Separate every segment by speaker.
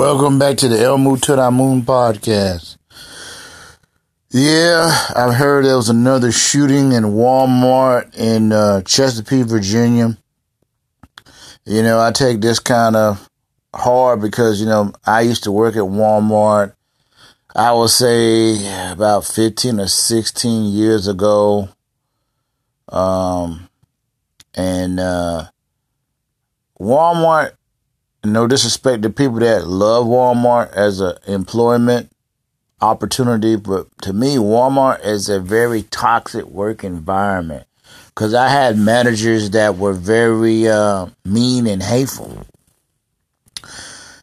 Speaker 1: Welcome back to the Elmo to the Moon podcast. Yeah, I've heard there was another shooting in Walmart in uh, Chesapeake, Virginia. You know, I take this kind of hard because, you know, I used to work at Walmart, I would say about 15 or 16 years ago. Um, and, uh, Walmart, no disrespect to people that love Walmart as an employment opportunity, but to me, Walmart is a very toxic work environment because I had managers that were very uh, mean and hateful.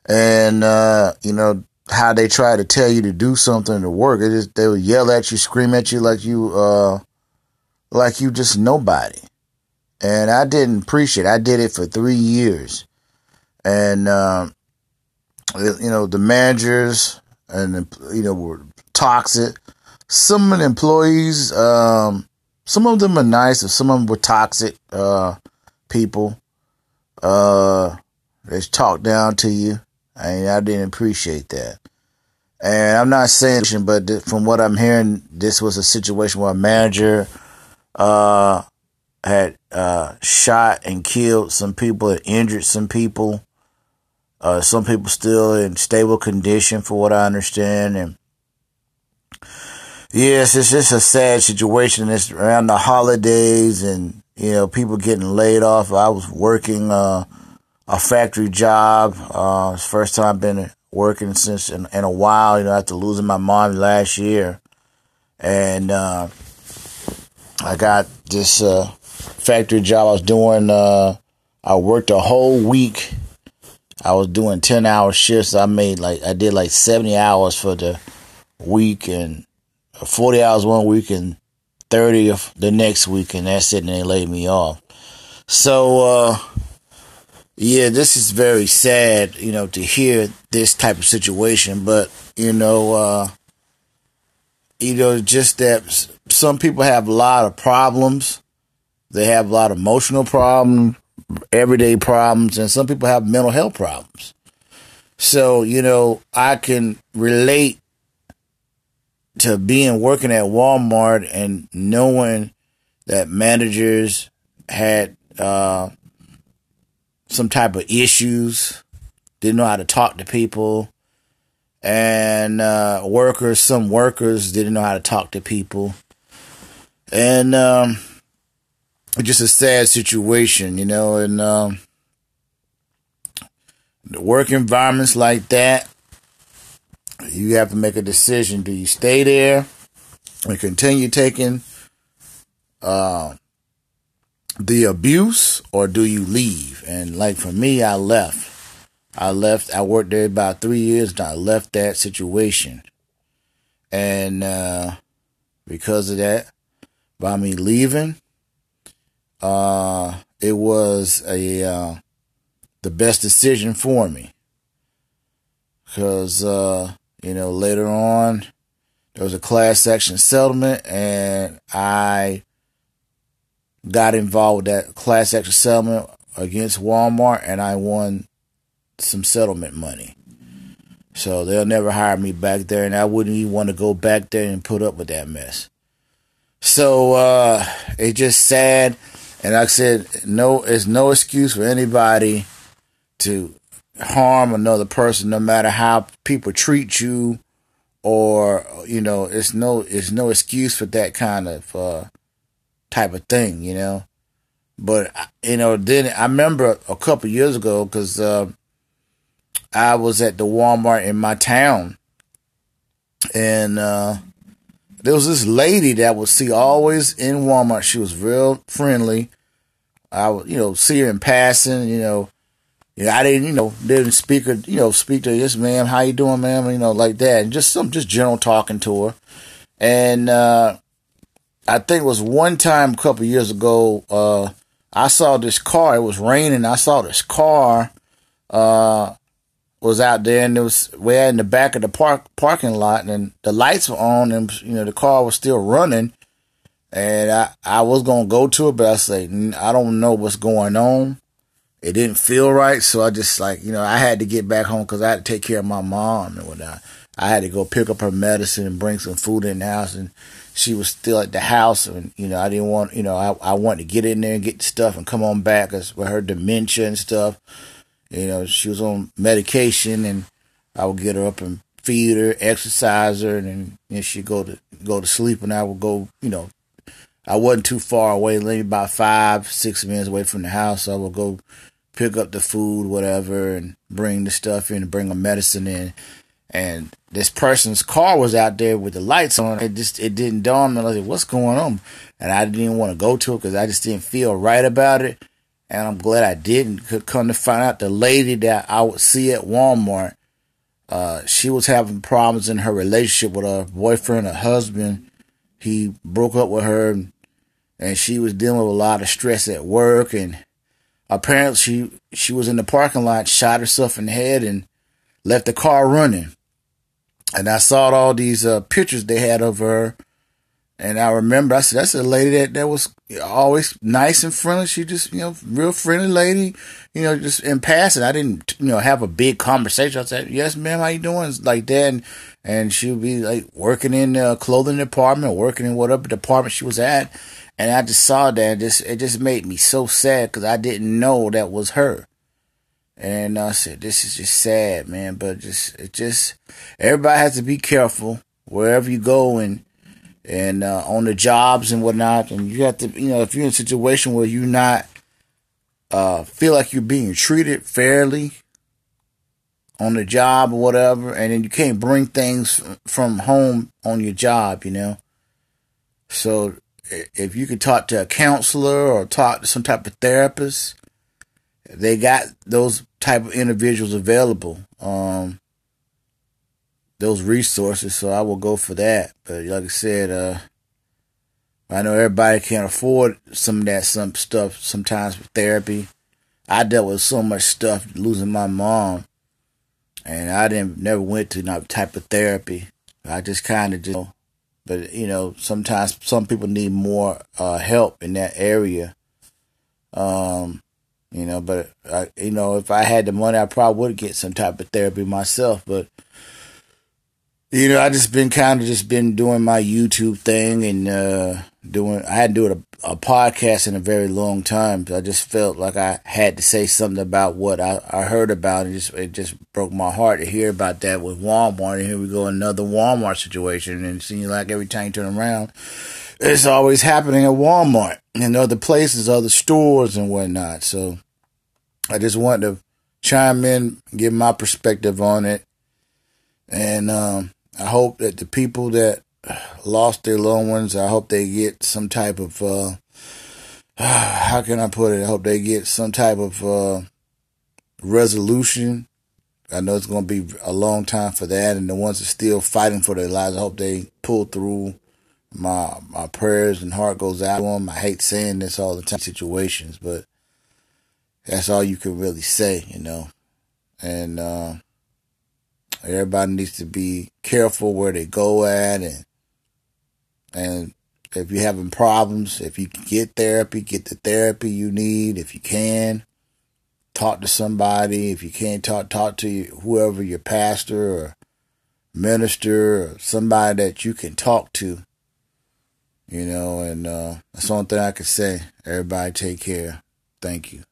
Speaker 1: And, uh, you know, how they try to tell you to do something to work. It is, they would yell at you, scream at you like you, uh, like you just nobody. And I didn't appreciate it. I did it for three years. And, uh, you know, the managers and, you know, were toxic. Some of the employees, um, some of them are nice, and some of them were toxic, uh, people. Uh, they talk down to you. I, I didn't appreciate that. And I'm not saying, but from what I'm hearing, this was a situation where a manager uh, had uh, shot and killed some people, and injured some people. Uh, some people still in stable condition, for what I understand. And yes, it's just a sad situation. It's around the holidays, and you know, people getting laid off. I was working uh, a factory job. Uh, first time been working since in, in, a while, you know, after losing my mom last year. And, uh, I got this, uh, factory job I was doing, uh, I worked a whole week. I was doing 10 hour shifts. I made like, I did like 70 hours for the week and 40 hours one week and 30 of the next week. And that's it. And they laid me off. So, uh, yeah, this is very sad, you know, to hear this type of situation, but you know, uh, you know, just that some people have a lot of problems. They have a lot of emotional problems, everyday problems, and some people have mental health problems. So, you know, I can relate to being working at Walmart and knowing that managers had uh, some type of issues, didn't know how to talk to people, and uh, workers, some workers didn't know how to talk to people, and um, just a sad situation, you know, and um, the work environments like that, you have to make a decision: do you stay there and continue taking? Uh, the abuse or do you leave? And like for me, I left. I left. I worked there about three years and I left that situation. And uh, because of that, by me leaving, uh, it was a uh, the best decision for me. Because uh, you know later on there was a class action settlement, and I got involved with that class action settlement against Walmart and I won some settlement money. So they'll never hire me back there and I wouldn't even want to go back there and put up with that mess. So uh it's just sad and like I said, no it's no excuse for anybody to harm another person no matter how people treat you or you know, it's no it's no excuse for that kind of uh type of thing, you know. But you know, then I remember a couple years ago because uh, I was at the Walmart in my town, and uh, there was this lady that would see always in Walmart. She was real friendly. I would, you know, see her in passing. You know, know, I didn't, you know, didn't speak her, you know, speak to this ma'am. How you doing, ma'am? You know, like that, and just some just general talking to her. And uh, I think it was one time a couple years ago. Uh, I saw this car. It was raining. I saw this car uh, was out there, and it was we way in the back of the park parking lot, and the lights were on, and you know the car was still running. And I I was gonna go to it, but I said I don't know what's going on. it didn't feel right. So I just like, you know, I had to get back home because I had to take care of my mom and whatnot. I had to go pick up her medicine and bring some food in the house. And she was still at the house. And, you know, I didn't want, you know, I, I wanted to get in there and get the stuff and come on back because with her dementia and stuff, you know, she was on medication and I would get her up and feed her, exercise her, and then, then she'd go to, go to sleep and I would go, you know, I wasn't too far away, maybe about five, six minutes away from the house. So I would go pick up the food, whatever, and bring the stuff in and bring the medicine in. And this person's car was out there with the lights on. It just it didn't dawn me. I was like, what's going on? And I didn't want to go to it because I just didn't feel right about it. And I'm glad I didn't. Could come to find out the lady that I would see at Walmart, uh, she was having problems in her relationship with her boyfriend, her husband. He broke up with her, and, and she was dealing with a lot of stress at work. And apparently, she she was in the parking lot, shot herself in the head, and left the car running. And I saw all these uh, pictures they had of her and I remember, I said, that's a lady that, that was always nice and friendly. She just, you know, real friendly lady, you know, just in passing. I didn't, you know, have a big conversation. I said, yes, ma'am, how you doing? Like that. And, and she would be like working in the clothing department, working in whatever department she was at. And I just saw that and just, it just made me so sad because I didn't know that was her. And I said, this is just sad, man. But just, it just, everybody has to be careful wherever you go and, and uh, on the jobs and whatnot. And you have to, you know, if you're in a situation where you not uh, feel like you're being treated fairly on the job or whatever, and then you can't bring things from home on your job, you know. So if you could talk to a counselor or talk to some type of therapist, they got those type of individuals available. Um, those resources, so I will go for that. But like I said, uh, I know everybody can't afford some of that some stuff sometimes therapy. I dealt with so much stuff losing my mom, and I didn't never went to that type of therapy. I just kind of just, but you know, sometimes some people need more uh, help in that area. Um, you know, but I, you know, if I had the money, I probably would get some type of therapy myself. But you know, I just been kind of just been doing my YouTube thing and uh, doing. I hadn't doing a, a, podcast in a very long time. I just felt like I had to say something about what I, I heard about. And just it just broke my heart to hear about that with Walmart. And here we go, another Walmart situation. And it seems like every time you turn around, it's always happening at Walmart and other places, other stores and whatnot. So I just wanted to chime in, give my perspective on it. And um, I hope that the people that lost their loved ones, I hope they get some type of, uh, how can I put it? I hope they get some type of uh, resolution. I know it's going to be a long time for that, and the ones that are still fighting for their lives, I hope they pull through. My my prayers and heart goes out to them. I hate saying this all the time, situations, but that's all you can really say, you know. And uh, Everybody needs to be careful where they go at and and if you're having problems, if you can get therapy, get the therapy you need. If you can, talk to somebody. If you can't talk, talk to whoever your pastor or minister or somebody that you can talk to. You know, and uh, that's the only thing I can say. Everybody take care. Thank you.